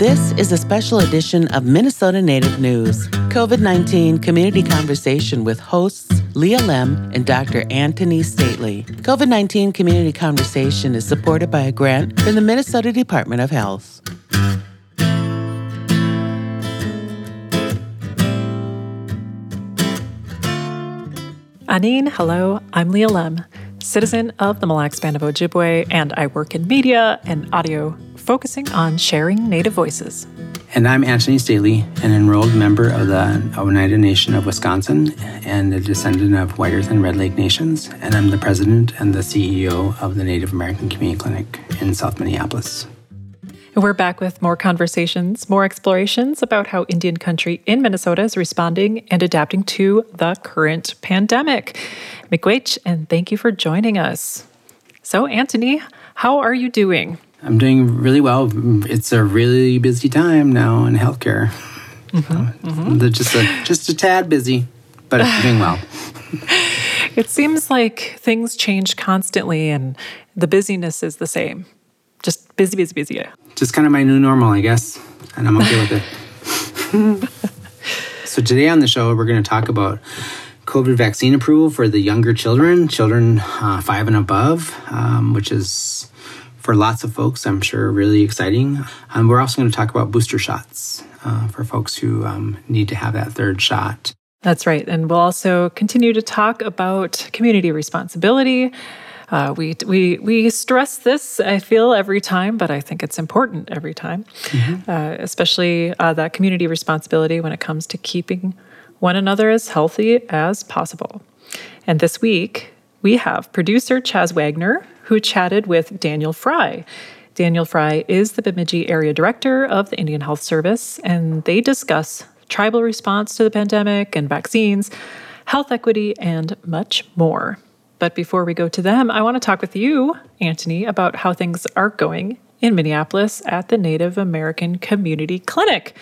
This is a special edition of Minnesota Native News, COVID 19 community conversation with hosts Leah Lem and Dr. Antony Stately. COVID 19 community conversation is supported by a grant from the Minnesota Department of Health. Anin, hello, I'm Leah Lem, citizen of the Mille Lacs Band of Ojibwe, and I work in media and audio focusing on sharing Native voices. And I'm Anthony Stately, an enrolled member of the Oneida Nation of Wisconsin and a descendant of White Earth and Red Lake Nations. And I'm the president and the CEO of the Native American Community Clinic in South Minneapolis. And we're back with more conversations, more explorations about how Indian country in Minnesota is responding and adapting to the current pandemic. Miigwech, and thank you for joining us. So, Anthony, how are you doing? I'm doing really well. It's a really busy time now in healthcare. Mm-hmm, mm-hmm. Just a just a tad busy, but I'm doing well. it seems like things change constantly, and the busyness is the same. Just busy, busy, busy. Just kind of my new normal, I guess, and I'm okay with it. so today on the show, we're going to talk about COVID vaccine approval for the younger children, children uh, five and above, um, which is for lots of folks, I'm sure, really exciting. Um, we're also going to talk about booster shots uh, for folks who um, need to have that third shot. That's right. And we'll also continue to talk about community responsibility. Uh, we, we, we stress this, I feel, every time, but I think it's important every time, mm-hmm. uh, especially uh, that community responsibility when it comes to keeping one another as healthy as possible. And this week, we have producer Chaz Wagner, who chatted with Daniel Fry. Daniel Fry is the Bemidji area director of the Indian Health Service, and they discuss tribal response to the pandemic and vaccines, health equity, and much more. But before we go to them, I want to talk with you, Anthony, about how things are going in Minneapolis at the Native American Community Clinic.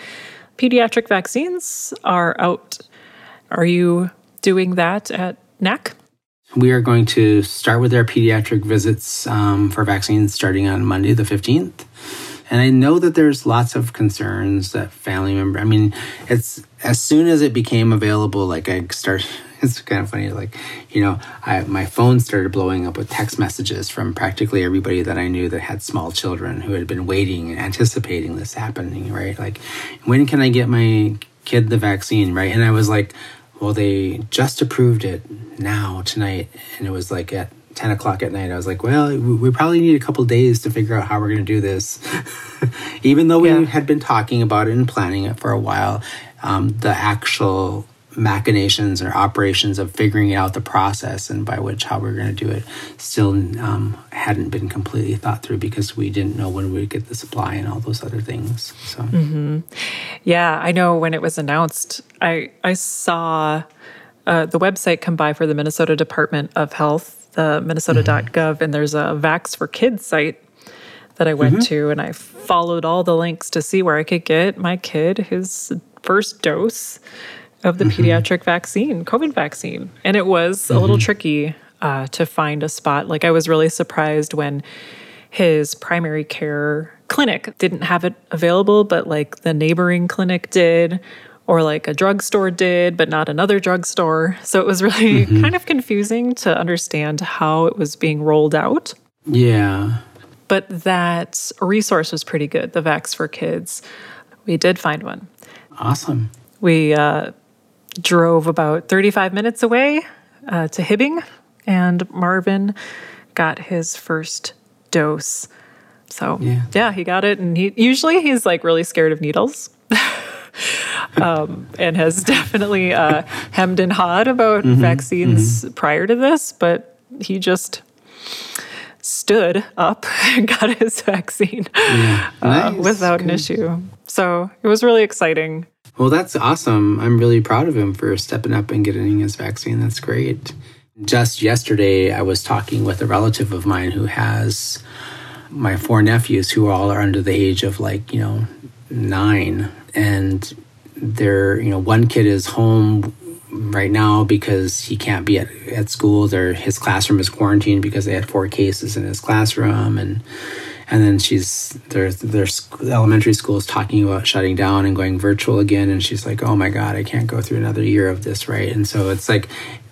Pediatric vaccines are out. Are you doing that at NAC? We are going to start with our pediatric visits um, for vaccines starting on Monday, the 15th. And I know that there's lots of concerns that family member. I mean, it's as soon as it became available, like I start. It's kind of funny, like you know, I, my phone started blowing up with text messages from practically everybody that I knew that had small children who had been waiting and anticipating this happening. Right, like when can I get my kid the vaccine? Right, and I was like, well, they just approved it now tonight, and it was like at 10 o'clock at night. I was like, well, we probably need a couple days to figure out how we're going to do this. Even though we yeah. had been talking about it and planning it for a while, um, the actual machinations or operations of figuring out the process and by which how we're going to do it still um, hadn't been completely thought through because we didn't know when we'd get the supply and all those other things. So, mm-hmm. yeah, I know when it was announced, I I saw uh, the website come by for the Minnesota Department of Health, the Minnesota.gov, mm-hmm. and there's a Vax for Kids site that I went mm-hmm. to, and I followed all the links to see where I could get my kid his first dose of the mm-hmm. pediatric vaccine, COVID vaccine. And it was mm-hmm. a little mm-hmm. tricky uh, to find a spot. Like, I was really surprised when his primary care clinic didn't have it available, but like the neighboring clinic did, or like a drugstore did, but not another drugstore. So it was really mm-hmm. kind of confusing to understand how it was being rolled out. Yeah. But that resource was pretty good, the Vax for Kids. We did find one. Awesome. We uh, drove about 35 minutes away uh, to Hibbing, and Marvin got his first dose. So yeah. yeah, he got it, and he usually he's like really scared of needles. um, and has definitely uh, hemmed and hawed about mm-hmm, vaccines mm-hmm. prior to this, but he just stood up and got his vaccine yeah. Uh, nice. uh, without Good. an issue. So it was really exciting. Well, that's awesome. I'm really proud of him for stepping up and getting his vaccine. That's great. Just yesterday, I was talking with a relative of mine who has my four nephews who all are under the age of like, you know, nine. And they're, you know, one kid is home right now because he can't be at, at school. Their, his classroom is quarantined because they had four cases in his classroom. And and then she's their their elementary school is talking about shutting down and going virtual again, and she's like, "Oh my god, I can't go through another year of this, right?" And so it's like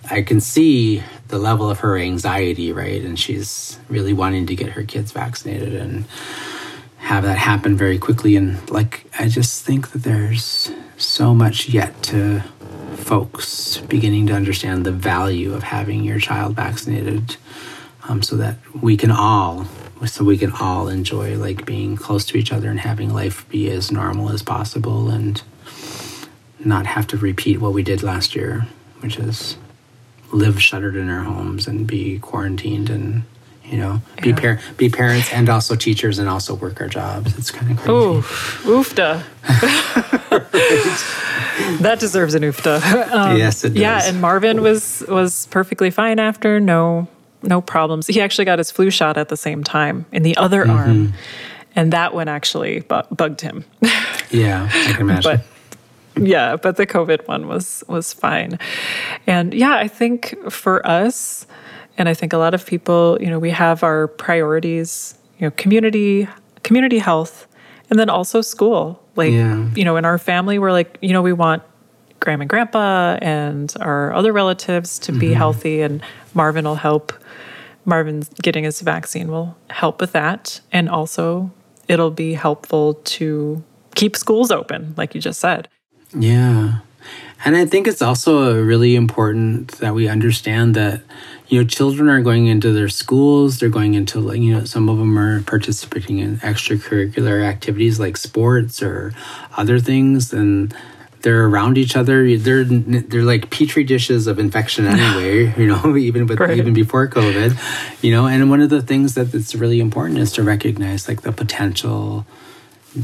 I can see the level of her anxiety, right? And she's really wanting to get her kids vaccinated and have that happen very quickly. And like, I just think that there's so much yet to folks beginning to understand the value of having your child vaccinated um, so that we can all so we can all enjoy like being close to each other and having life be as normal as possible and not have to repeat what we did last year which is live shuttered in our homes and be quarantined and you know be par- be parents and also teachers and also work our jobs. It's kind of crazy. Oof. Oofda that deserves an oofda um, yes it does. yeah and marvin was was perfectly fine after. No no problems he actually got his flu shot at the same time in the other mm-hmm. arm and that one actually bu- bugged him yeah i can imagine but yeah, but the COVID one was was fine. And yeah, I think for us, and I think a lot of people, you know, we have our priorities, you know, community, community health, and then also school. Like, yeah. you know, in our family, we're like, you know, we want grandma and grandpa and our other relatives to mm-hmm. be healthy, and Marvin will help. Marvin getting his vaccine will help with that. And also, it'll be helpful to keep schools open, like you just said. Yeah. And I think it's also really important that we understand that, you know, children are going into their schools, they're going into, like, you know, some of them are participating in extracurricular activities like sports or other things. And they're around each other. They're they're like petri dishes of infection anyway. you know, even with even before COVID, you know. And one of the things that that's really important is to recognize like the potential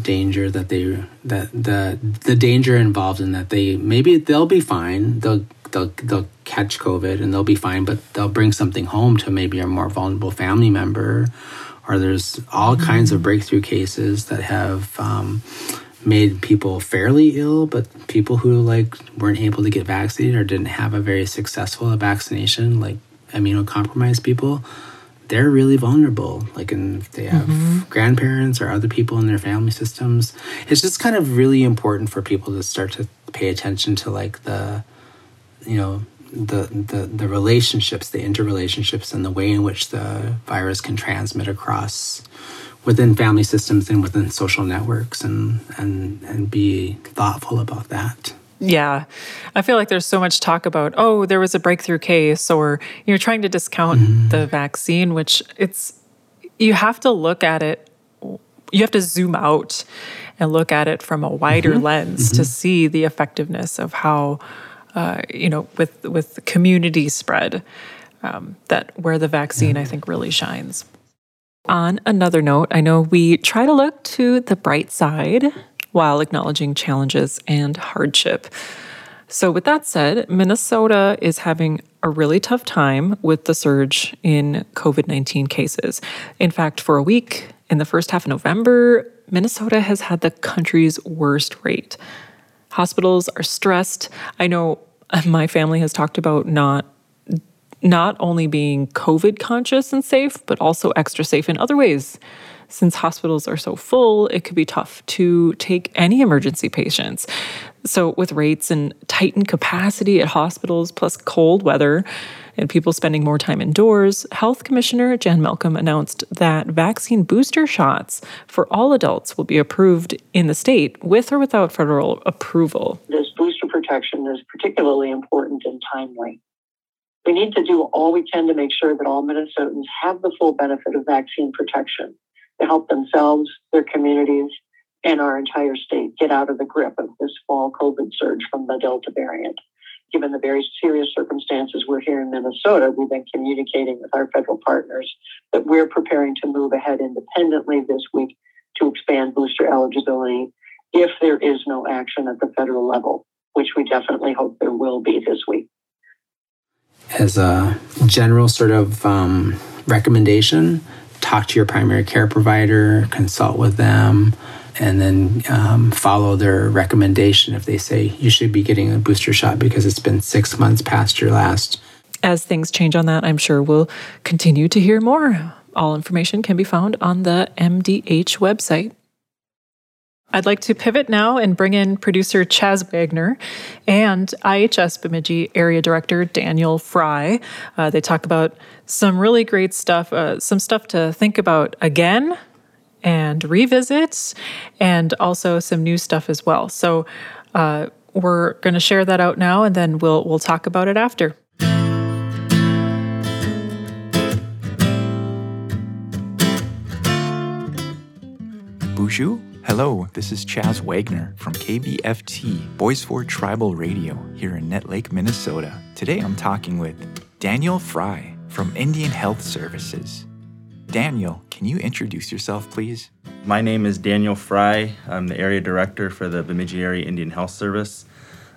danger that they that the the danger involved in that they maybe they'll be fine they'll they'll they'll catch covid and they'll be fine but they'll bring something home to maybe a more vulnerable family member or there's all mm-hmm. kinds of breakthrough cases that have um, made people fairly ill but people who like weren't able to get vaccinated or didn't have a very successful vaccination like immunocompromised people they're really vulnerable. Like, and if they have mm-hmm. grandparents or other people in their family systems, it's just kind of really important for people to start to pay attention to like the, you know, the the the relationships, the interrelationships, and the way in which the virus can transmit across within family systems and within social networks, and and and be thoughtful about that. Yeah. I feel like there's so much talk about, oh, there was a breakthrough case, or you're trying to discount mm. the vaccine, which it's, you have to look at it, you have to zoom out and look at it from a wider mm-hmm. lens mm-hmm. to see the effectiveness of how, uh, you know, with, with community spread, um, that where the vaccine, I think, really shines. On another note, I know we try to look to the bright side while acknowledging challenges and hardship. So, with that said, Minnesota is having a really tough time with the surge in COVID 19 cases. In fact, for a week in the first half of November, Minnesota has had the country's worst rate. Hospitals are stressed. I know my family has talked about not not only being COVID conscious and safe, but also extra safe in other ways. Since hospitals are so full, it could be tough to take any emergency patients. So, with rates and tightened capacity at hospitals, plus cold weather, and people spending more time indoors, Health Commissioner Jan Malcolm announced that vaccine booster shots for all adults will be approved in the state with or without federal approval. This booster protection is particularly important and timely. We need to do all we can to make sure that all Minnesotans have the full benefit of vaccine protection to help themselves, their communities, and our entire state get out of the grip of this fall COVID surge from the Delta variant. Given the very serious circumstances we're here in Minnesota, we've been communicating with our federal partners that we're preparing to move ahead independently this week to expand booster eligibility if there is no action at the federal level, which we definitely hope there will be this week. As a general sort of um, recommendation, talk to your primary care provider, consult with them, and then um, follow their recommendation if they say you should be getting a booster shot because it's been six months past your last. As things change on that, I'm sure we'll continue to hear more All information can be found on the MDH website. I'd like to pivot now and bring in producer Chaz Wagner and IHS Bemidji Area Director Daniel Fry. Uh, they talk about some really great stuff, uh, some stuff to think about again and revisit, and also some new stuff as well. So uh, we're going to share that out now, and then we'll we'll talk about it after. Boozhoo. Hello, this is Chaz Wagner from KBFT, Bois Forte Tribal Radio, here in Nett Lake, Minnesota. Today I'm talking with Daniel Fry from Indian Health Services. Daniel, can you introduce yourself, please? My name is Daniel Fry. I'm the area director for the Bemidji Area Indian Health Service.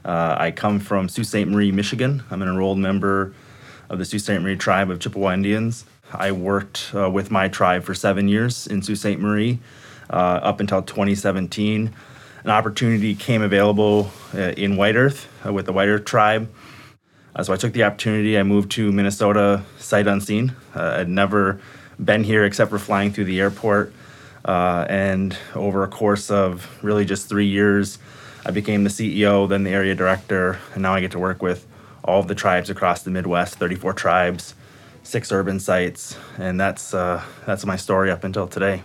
Uh, I come from Sault Ste. Marie, Michigan. I'm an enrolled member of the Sault Ste. Marie tribe of Chippewa Indians. I worked uh, with my tribe for seven years in Sault Ste. Marie uh, up until 2017. An opportunity came available uh, in White Earth uh, with the White Earth tribe. Uh, so I took the opportunity. I moved to Minnesota sight unseen. I'd never been here except for flying through the airport. Uh, and over a course of really just three years, I became the CEO, then the area director, and now I get to work with all of the tribes across the Midwest 34 tribes, six urban sites, and that's, uh, that's my story up until today.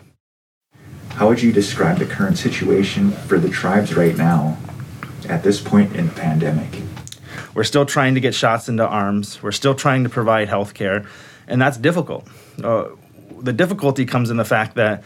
How would you describe the current situation for the tribes right now at this point in the pandemic? We're still trying to get shots into arms, we're still trying to provide health care, and that's difficult. Uh, the difficulty comes in the fact that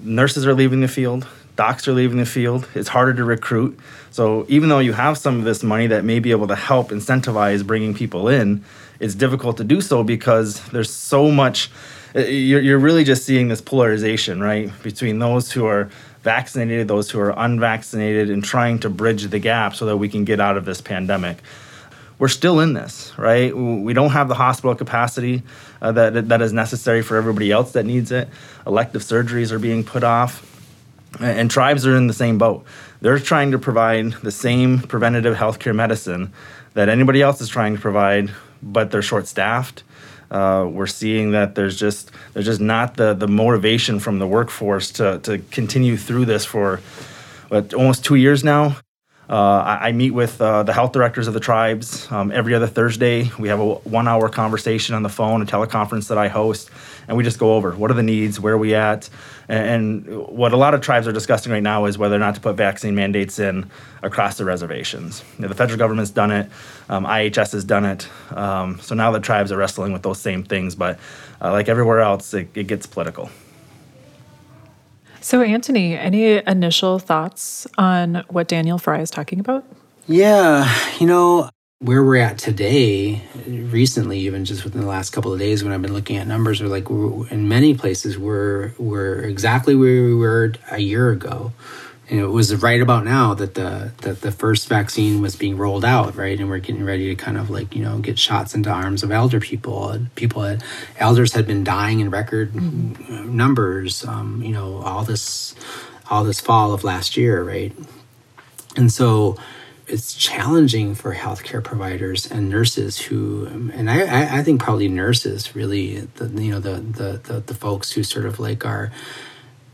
nurses are leaving the field, docs are leaving the field. It's harder to recruit. So even though you have some of this money that may be able to help incentivize bringing people in, it's difficult to do so because there's so much. Uh, you're, you're really just seeing this polarization, right, between those who are vaccinated, those who are unvaccinated, and trying to bridge the gap so that we can get out of this pandemic we're still in this, right? We don't have the hospital capacity uh, that, that is necessary for everybody else that needs it. Elective surgeries are being put off, and tribes are in the same boat. They're trying to provide the same preventative healthcare medicine that anybody else is trying to provide, but they're short staffed. Uh, we're seeing that there's just there's just not the the motivation from the workforce to to continue through this for what, almost two years now. Uh, I, I, meet with uh, the health directors of the tribes um, every other Thursday. We have a one hour conversation on the phone, a teleconference that I host, and we just go over what are the needs, where are we at, and, and what a lot of tribes are discussing right now is whether or not to put vaccine mandates in across the reservations. You know, the federal government's done it, um, IHS has done it, um, so now the tribes are wrestling with those same things, but uh, like everywhere else, it, it gets political. So, Anthony, any initial thoughts on what Daniel Fry is talking about? Yeah, you know, where we're at today, recently, even just within the last couple of days, when I've been looking at numbers, we're like in many places we're we're exactly where we were a year ago you know, it was right about now that the that the first vaccine was being rolled out, right? And we're getting ready to kind of like you know get shots into arms of elder people. People, had, elders had been dying in record mm-hmm. numbers. Um, you know, all this all this fall of last year, right? And so it's challenging for healthcare providers and nurses who, and I, I think probably nurses really, the, you know, the, the the the folks who sort of like are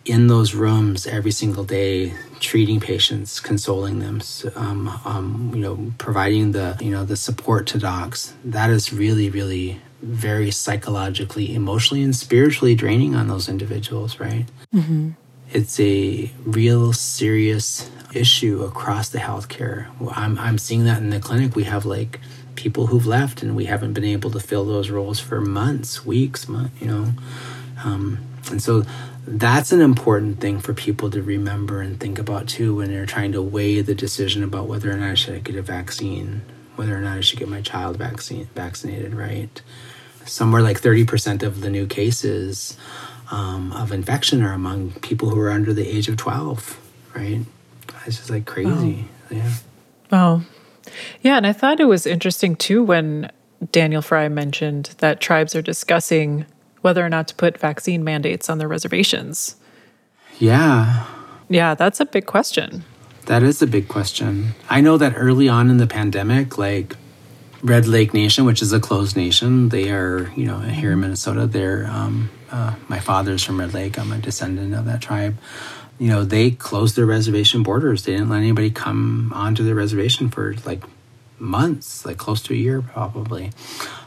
in those rooms every single day, treating patients, consoling them, um, um, you know, providing the you know the support to docs. That is really, really very psychologically, emotionally, and spiritually draining on those individuals. Right? Mm-hmm. It's a real serious issue across the healthcare. I'm I'm seeing that in the clinic. We have like people who've left, and we haven't been able to fill those roles for months, weeks, month, you know. Um, and so that's an important thing for people to remember and think about too when they're trying to weigh the decision about whether or not I should get a vaccine, whether or not I should get my child vaccine vaccinated. Right, somewhere like thirty percent of the new cases um, of infection are among people who are under the age of twelve. Right, it's just like crazy. Wow. Yeah. Wow. Yeah, and I thought it was interesting too when Daniel Fry mentioned that tribes are discussing whether or not to put vaccine mandates on their reservations. Yeah. Yeah, that's a big question. That is a big question. I know that early on in the pandemic, like Red Lake Nation, which is a closed nation, they are, you know, here in Minnesota, they're um, uh, my father's from Red Lake. I'm a descendant of that tribe. You know, they closed their reservation borders. They didn't let anybody come onto their reservation for like months, like close to a year probably.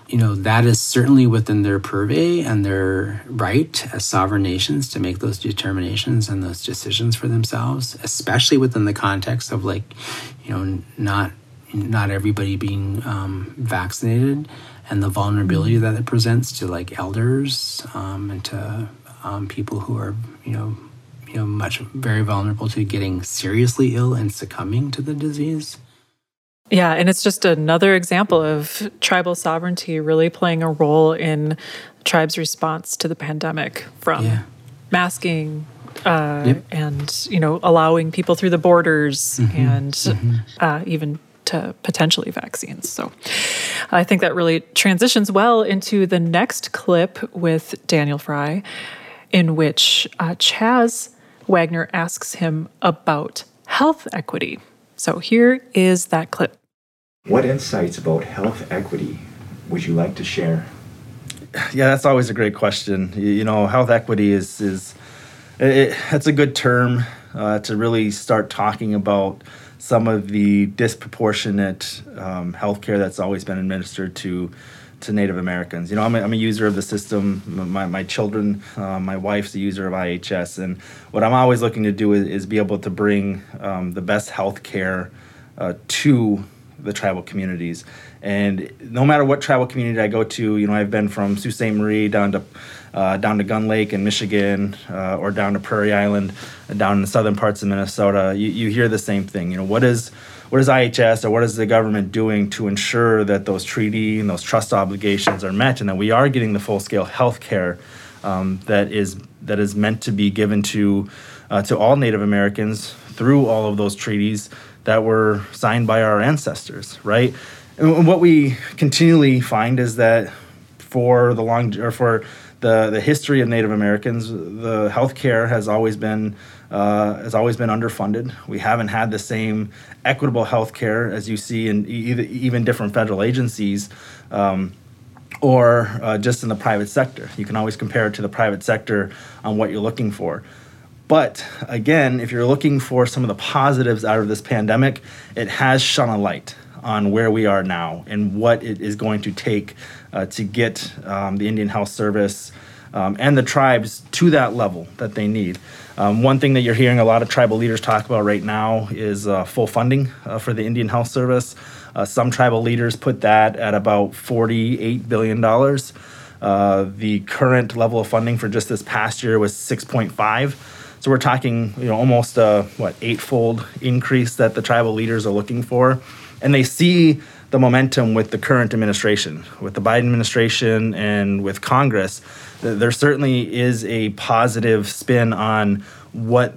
You know, that is certainly within their purvey and their right as sovereign nations to make those determinations and those decisions for themselves, especially within the context of like, you know, not not everybody being um, vaccinated and the vulnerability that it presents to like elders um, and to um, people who are you know you know much very vulnerable to getting seriously ill and succumbing to the disease yeah, and it's just another example of tribal sovereignty really playing a role in tribes' response to the pandemic from yeah. masking uh, yep. and you know allowing people through the borders mm-hmm. and mm-hmm. Uh, even to potentially vaccines. So I think that really transitions well into the next clip with Daniel Fry, in which uh, Chaz Wagner asks him about health equity. So here is that clip. What insights about health equity would you like to share? Yeah, that's always a great question. You know, health equity is is it, it's a good term uh, to really start talking about some of the disproportionate um, health care that's always been administered to to Native Americans. You know, I'm a, I'm a user of the system. My, my children, uh, my wife's a user of IHS, and what I'm always looking to do is, is be able to bring um, the best health care uh, to the tribal communities. And no matter what tribal community I go to, you know, I've been from Sault Ste. Marie down to uh, down to Gun Lake in Michigan, uh, or down to Prairie Island, down in the southern parts of Minnesota. You, you hear the same thing. You know, what is what is IHS or what is the government doing to ensure that those treaty and those trust obligations are met, and that we are getting the full scale health care um, that is that is meant to be given to uh, to all Native Americans through all of those treaties that were signed by our ancestors, right? And what we continually find is that for the long or for the the history of Native Americans, the healthcare has always been uh, has always been underfunded. We haven't had the same equitable healthcare as you see in even different federal agencies. Um, or uh, just in the private sector. You can always compare it to the private sector on what you're looking for. But again, if you're looking for some of the positives out of this pandemic, it has shone a light on where we are now and what it is going to take uh, to get um, the Indian Health Service um, and the tribes to that level that they need. Um, one thing that you're hearing a lot of tribal leaders talk about right now is uh, full funding uh, for the Indian Health Service. Uh, some tribal leaders put that at about $48 billion. Uh, the current level of funding for just this past year was 6.5 so we're talking, you know, almost a what eightfold increase that the tribal leaders are looking for, and they see the momentum with the current administration, with the Biden administration, and with Congress. There certainly is a positive spin on what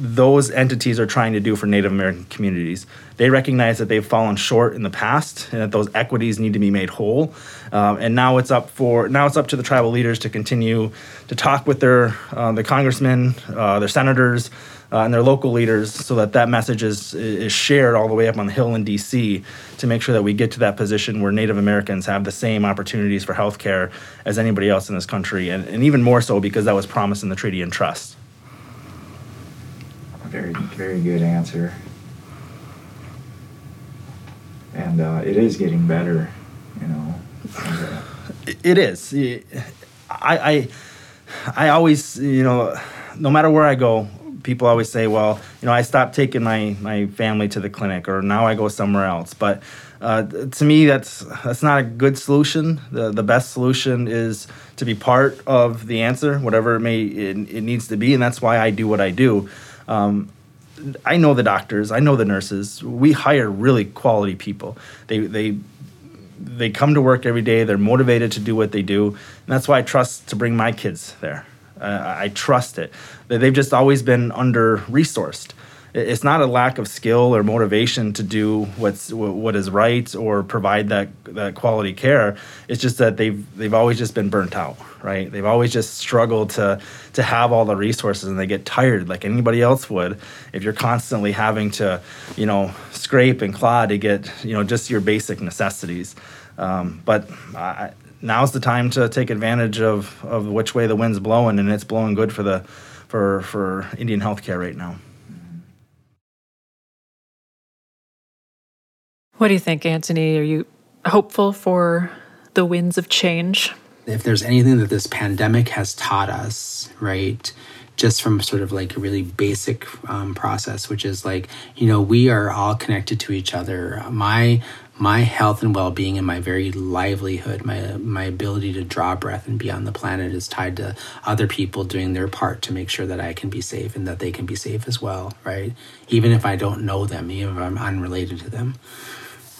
those entities are trying to do for Native American communities. They recognize that they've fallen short in the past and that those equities need to be made whole. Um, and now it's up for now it's up to the tribal leaders to continue to talk with their uh, the congressmen, uh, their senators, uh, and their local leaders, so that that message is is shared all the way up on the hill in D.C. to make sure that we get to that position where Native Americans have the same opportunities for health care as anybody else in this country, and, and even more so because that was promised in the Treaty and Trust. Very, very good answer. And uh, it is getting better, you know. And, uh, it is. I, I, I always, you know, no matter where I go, people always say, well, you know, I stopped taking my, my family to the clinic or now I go somewhere else. But uh, to me, that's that's not a good solution. The the best solution is to be part of the answer, whatever it may it, it needs to be, and that's why I do what I do. Um, I know the doctors, I know the nurses. We hire really quality people. They they they come to work every day. They're motivated to do what they do, and that's why I trust to bring my kids there. Uh, I trust it. They've just always been under resourced it's not a lack of skill or motivation to do what's what is right or provide that that quality care. It's just that they've they've always just been burnt out, right? They've always just struggled to to have all the resources, and they get tired like anybody else would if you're constantly having to, you know, scrape and claw to get you know just your basic necessities. Um, but I, now's the time to take advantage of, of which way the wind's blowing, and it's blowing good for the for for Indian healthcare right now. What do you think, Anthony? Are you hopeful for the winds of change? If there's anything that this pandemic has taught us, right, just from sort of like a really basic um, process, which is like, you know, we are all connected to each other. My my health and well-being and my very livelihood my my ability to draw breath and be on the planet is tied to other people doing their part to make sure that I can be safe and that they can be safe as well right even if I don't know them even if I'm unrelated to them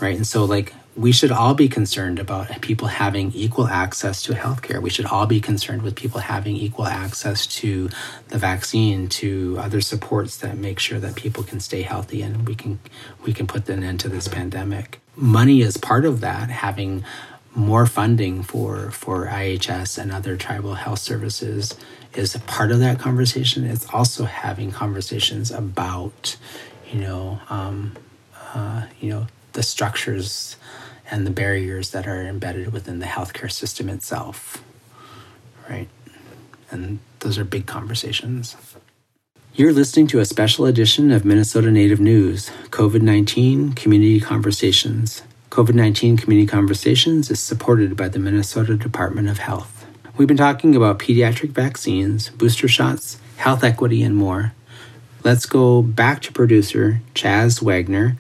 right and so like we should all be concerned about people having equal access to healthcare. We should all be concerned with people having equal access to the vaccine, to other supports that make sure that people can stay healthy and we can we can put an end to this pandemic. Money is part of that. Having more funding for for IHS and other tribal health services is a part of that conversation. It's also having conversations about, you know, um, uh, you know, the structures and the barriers that are embedded within the healthcare system itself. Right? And those are big conversations. You're listening to a special edition of Minnesota Native News COVID 19 Community Conversations. COVID 19 Community Conversations is supported by the Minnesota Department of Health. We've been talking about pediatric vaccines, booster shots, health equity, and more. Let's go back to producer Chaz Wagner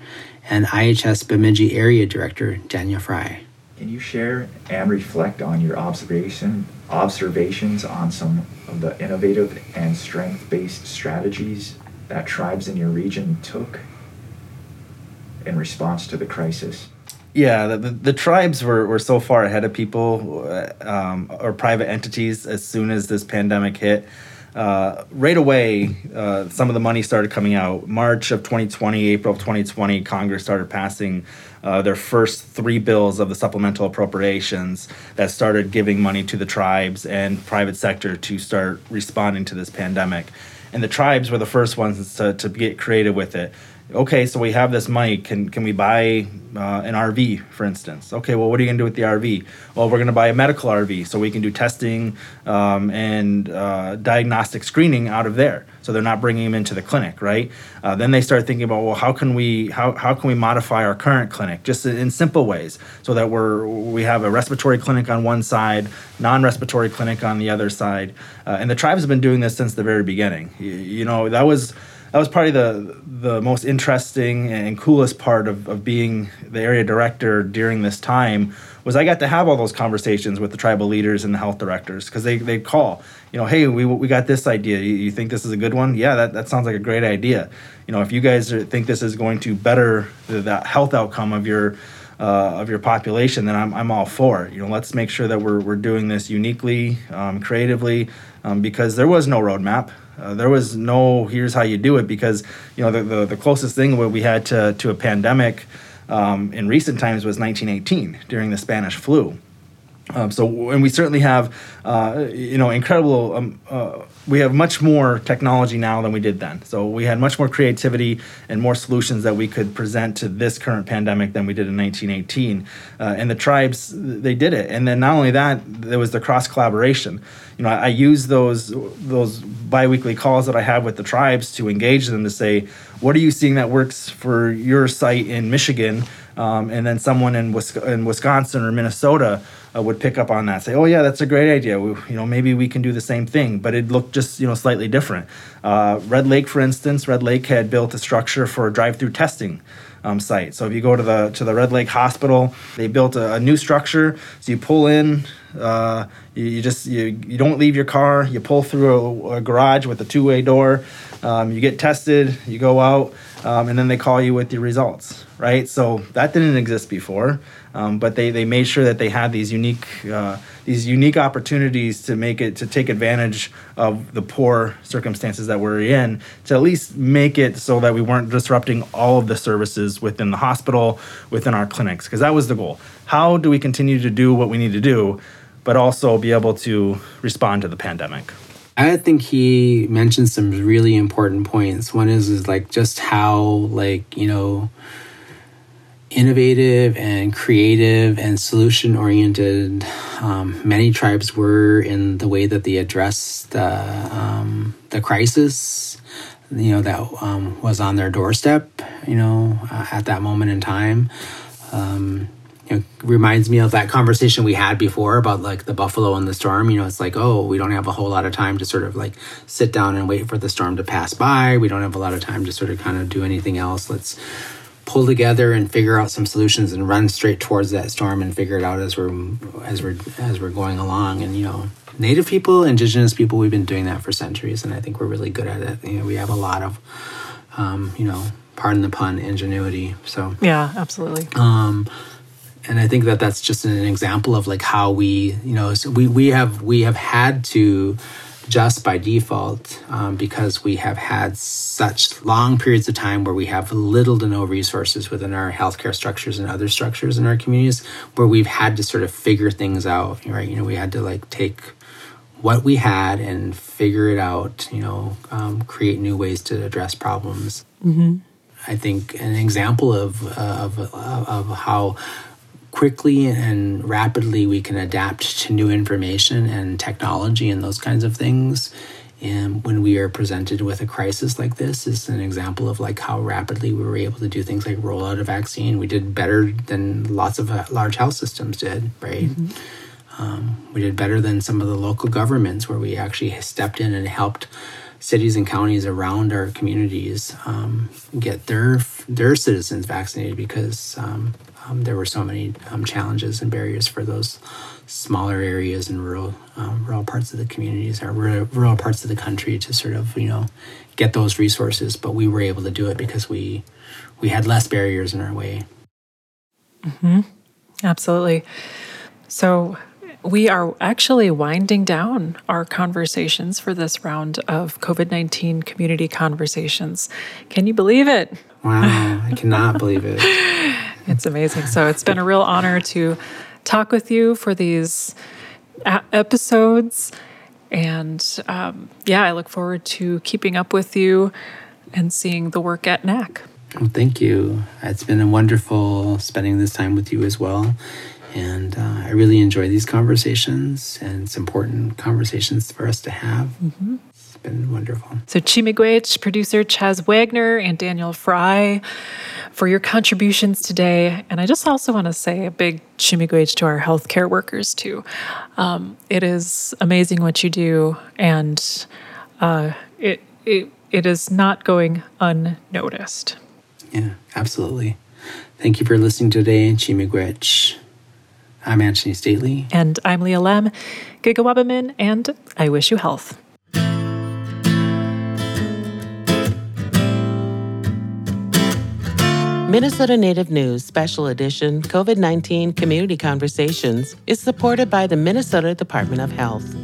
and IHS Bemidji Area Director Daniel Fry. Can you share and reflect on your observation observations on some of the innovative and strength-based strategies that tribes in your region took in response to the crisis? Yeah, the, the, the tribes were, were so far ahead of people uh, um, or private entities as soon as this pandemic hit uh, right away, uh, some of the money started coming out. March of 2020, April of 2020, Congress started passing uh, their first three bills of the supplemental appropriations that started giving money to the tribes and private sector to start responding to this pandemic. And the tribes were the first ones to, to get creative with it okay, so we have this money. Can can we buy uh, an RV, for instance? Okay, well, what are you gonna do with the RV? Well, we're gonna buy a medical RV so we can do testing um, and uh, diagnostic screening out of there. So they're not bringing them into the clinic, right? Uh, then they start thinking about, well, how can we how, how can we modify our current clinic just in, simple ways so that we're we have a respiratory clinic on one side, non-respiratory clinic on the other side, uh, and the tribes have been doing this since the very beginning. you, you know, that was that was probably the the most interesting and coolest part of, of being the area director during this time was I got to have all those conversations with the tribal leaders and the health directors because they they call you know hey we, we got this idea you, you, think this is a good one yeah that, that sounds like a great idea you know if you guys are, think this is going to better the, health outcome of your uh, of your population, then I'm, I'm all for. You know, let's make sure that we're, we're doing this uniquely, um, creatively, um, because there was no roadmap. Uh, there was no here's how you do it because you know the, the, the closest thing what we had to, to a pandemic um, in recent times was 1918 during the Spanish flu. Um, so, and we certainly have, uh, you know, incredible. Um, uh, we have much more technology now than we did then. So we had much more creativity and more solutions that we could present to this current pandemic than we did in 1918. Uh, and the tribes, they did it. And then not only that, there was the cross collaboration. You know, I, I use those those biweekly calls that I have with the tribes to engage them to say, what are you seeing that works for your site in Michigan? Um, and then someone in, in Wisconsin or Minnesota uh, would pick up on that, say, "Oh yeah, that's a great idea. We, you know, maybe we can do the same thing, but it looked just you know slightly different." Uh, Red Lake, for instance, Red Lake had built a structure for a drive-through testing um, site. So if you go to the to the Red Lake Hospital, they built a, a new structure. So you pull in, uh, you, you, just you, you don't leave your car. You pull through a, a garage with a two-way door. Um, you get tested. You go out, um, and then they call you with your results. Right. So that didn't exist before. Um, but they, they made sure that they had these unique uh, these unique opportunities to make it to take advantage of the poor circumstances that we're in to at least make it so that we weren't disrupting all of the services within the hospital within our clinics because that was the goal. How do we continue to do what we need to do, but also be able to respond to the pandemic? I think he mentioned some really important points. One is is like just how like you know innovative and creative and solution oriented um, many tribes were in the way that they addressed the, um, the crisis you know that um, was on their doorstep you know uh, at that moment in time um, you know, reminds me of that conversation we had before about like the buffalo and the storm. You know, it's like, oh, we don't have a whole lot of time to sort of like sit down and wait for the storm to pass by. We don't have a lot of time to sort of kind of do anything else. Let's pull together and figure out some solutions and run straight towards that storm and figure it out as we're as we're as we're going along. And you know, native people, indigenous people, we've been doing that for centuries, and I think we're really good at it. You know, we have a lot of, um, you know, pardon the pun, ingenuity. So yeah, absolutely. Um, and I think that that's just an example of like how we, you know, so we we have we have had to just by default um, because we have had such long periods of time where we have little to no resources within our healthcare structures and other structures in our communities where we've had to sort of figure things out right you know we had to like take what we had and figure it out you know um, create new ways to address problems mm-hmm. i think an example of, uh, of, of how quickly and rapidly we can adapt to new information and technology and those kinds of things. And when we are presented with a crisis like this is an example of like how rapidly we were able to do things like roll out a vaccine. We did better than lots of uh, large health systems did right? Mm-hmm. um, we did better than some of the local governments where we actually stepped in and helped cities and counties around our communities um, get their their citizens vaccinated because um, um, there were so many um, challenges and barriers for those smaller areas and rural um, rural parts of the communities or rural, rural parts of the country to sort of you know get those resources. But we were able to do it because we we had less barriers in our way. Mm-hmm. Absolutely. So we are actually winding down our conversations for this round of COVID 19 community conversations. Can you believe it? Wow, I cannot believe it. It's amazing. So it's been a real honor to talk with you for these a- episodes. And um, yeah, I look forward to keeping up with you and seeing the work at NAC. Well, thank you. It's been a wonderful spending this time with you as well. And uh, I really enjoy these conversations, and it's important conversations for us to have. Mm-hmm. Been wonderful. So, Chi-miigwech, producer Chaz Wagner, and Daniel Fry for your contributions today. And I just also want to say a big Chi-miigwech to our healthcare workers, too. Um, it is amazing what you do, and uh, it, it, it is not going unnoticed. Yeah, absolutely. Thank you for listening today, Chi-miigwech. I'm Anthony Stately. And I'm Leah Lem. Gigawabamin, and I wish you health. Minnesota Native News Special Edition COVID 19 Community Conversations is supported by the Minnesota Department of Health.